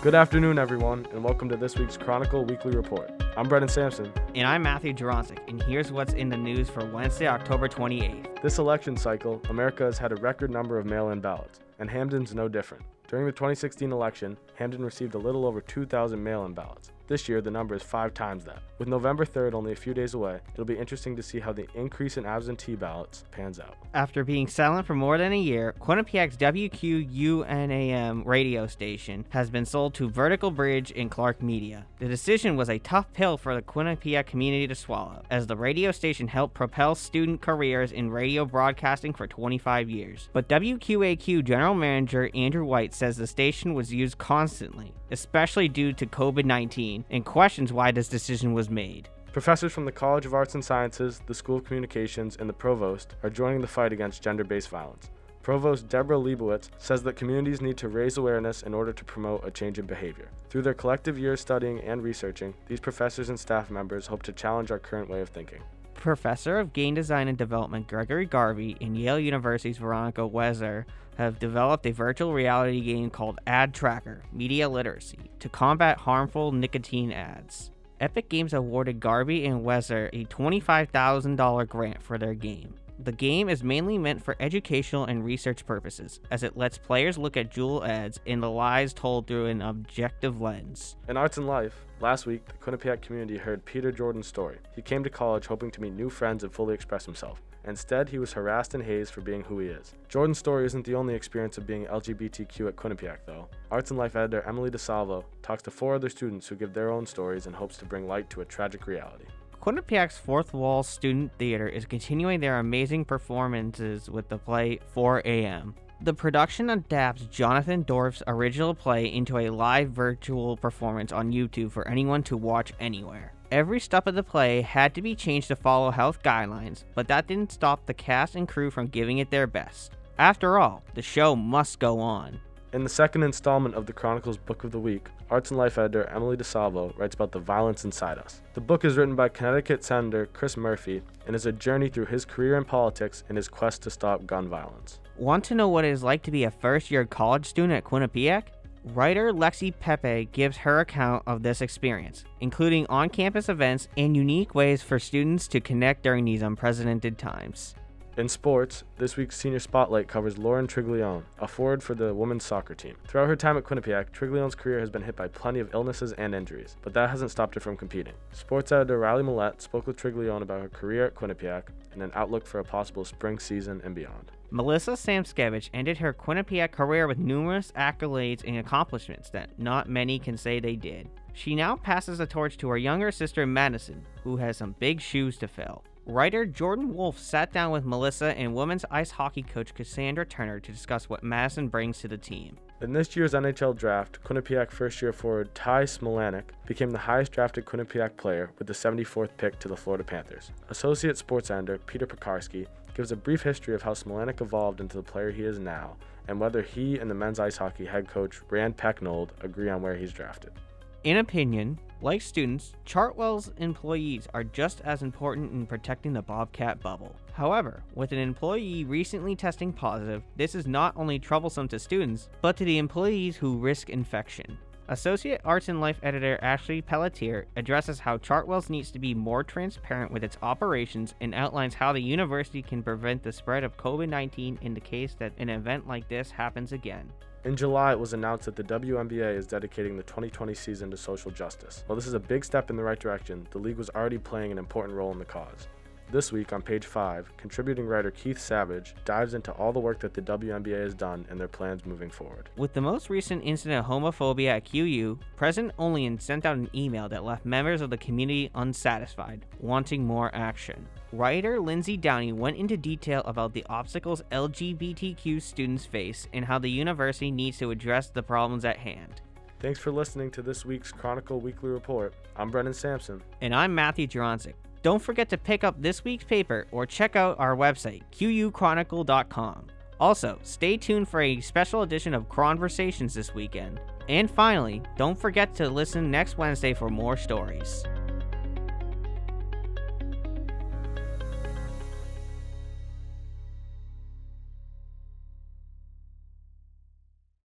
Good afternoon, everyone, and welcome to this week's Chronicle Weekly Report. I'm Brendan Sampson. And I'm Matthew Juronsik, and here's what's in the news for Wednesday, October 28th. This election cycle, America has had a record number of mail in ballots, and Hamden's no different. During the 2016 election, Hamden received a little over 2,000 mail in ballots. This year, the number is five times that. With November 3rd only a few days away, it'll be interesting to see how the increase in absentee ballots pans out. After being silent for more than a year, Quinnipiac's WQUNAM radio station has been sold to Vertical Bridge and Clark Media. The decision was a tough pill for the Quinnipiac community to swallow, as the radio station helped propel student careers in radio broadcasting for 25 years. But WQAQ General Manager Andrew White says the station was used constantly, especially due to COVID 19, and questions why this decision was made. Professors from the College of Arts and Sciences, the School of Communications, and the Provost are joining the fight against gender based violence. Provost Deborah Liebowitz says that communities need to raise awareness in order to promote a change in behavior. Through their collective years studying and researching, these professors and staff members hope to challenge our current way of thinking. Professor of Game Design and Development Gregory Garvey and Yale University's Veronica Wezer have developed a virtual reality game called Ad Tracker Media Literacy to combat harmful nicotine ads. Epic Games awarded Garvey and Wezer a $25,000 grant for their game. The game is mainly meant for educational and research purposes, as it lets players look at Juul ads and the lies told through an objective lens. In Arts and Life, last week, the Quinnipiac community heard Peter Jordan's story. He came to college hoping to meet new friends and fully express himself. Instead, he was harassed and hazed for being who he is. Jordan's story isn't the only experience of being LGBTQ at Quinnipiac, though. Arts and Life editor Emily DeSalvo talks to four other students who give their own stories in hopes to bring light to a tragic reality. Quinnipiac's Fourth Wall Student Theater is continuing their amazing performances with the play 4 a.m. The production adapts Jonathan Dorf's original play into a live virtual performance on YouTube for anyone to watch anywhere. Every step of the play had to be changed to follow health guidelines, but that didn't stop the cast and crew from giving it their best. After all, the show must go on. In the second installment of the Chronicles Book of the Week, Arts and Life editor Emily DeSalvo writes about the violence inside us. The book is written by Connecticut Senator Chris Murphy and is a journey through his career in politics and his quest to stop gun violence. Want to know what it is like to be a first year college student at Quinnipiac? Writer Lexi Pepe gives her account of this experience, including on campus events and unique ways for students to connect during these unprecedented times. In sports, this week's Senior Spotlight covers Lauren Triglione, a forward for the women's soccer team. Throughout her time at Quinnipiac, Triglione's career has been hit by plenty of illnesses and injuries, but that hasn't stopped her from competing. Sports editor Riley Millette spoke with Triglione about her career at Quinnipiac and an outlook for a possible spring season and beyond. Melissa Samoskevich ended her Quinnipiac career with numerous accolades and accomplishments that not many can say they did. She now passes the torch to her younger sister Madison, who has some big shoes to fill. Writer Jordan Wolf sat down with Melissa and women's ice hockey coach Cassandra Turner to discuss what Madison brings to the team. In this year's NHL draft, Quinnipiac first year forward Ty Smilanic became the highest drafted Quinnipiac player with the 74th pick to the Florida Panthers. Associate sports editor Peter Pekarski gives a brief history of how Smilanic evolved into the player he is now and whether he and the men's ice hockey head coach Rand Pecknold agree on where he's drafted. In opinion, like students, Chartwell's employees are just as important in protecting the Bobcat bubble. However, with an employee recently testing positive, this is not only troublesome to students, but to the employees who risk infection. Associate Arts and Life editor Ashley Pelletier addresses how Chartwell's needs to be more transparent with its operations and outlines how the university can prevent the spread of COVID 19 in the case that an event like this happens again. In July, it was announced that the WNBA is dedicating the 2020 season to social justice. While this is a big step in the right direction, the league was already playing an important role in the cause. This week on page 5, contributing writer Keith Savage dives into all the work that the WNBA has done and their plans moving forward. With the most recent incident of homophobia at QU, President Olian sent out an email that left members of the community unsatisfied, wanting more action. Writer Lindsay Downey went into detail about the obstacles LGBTQ students face and how the university needs to address the problems at hand. Thanks for listening to this week's Chronicle Weekly Report. I'm Brendan Sampson. And I'm Matthew Juronsik. Don't forget to pick up this week's paper or check out our website, quchronicle.com. Also, stay tuned for a special edition of Conversations this weekend. And finally, don't forget to listen next Wednesday for more stories.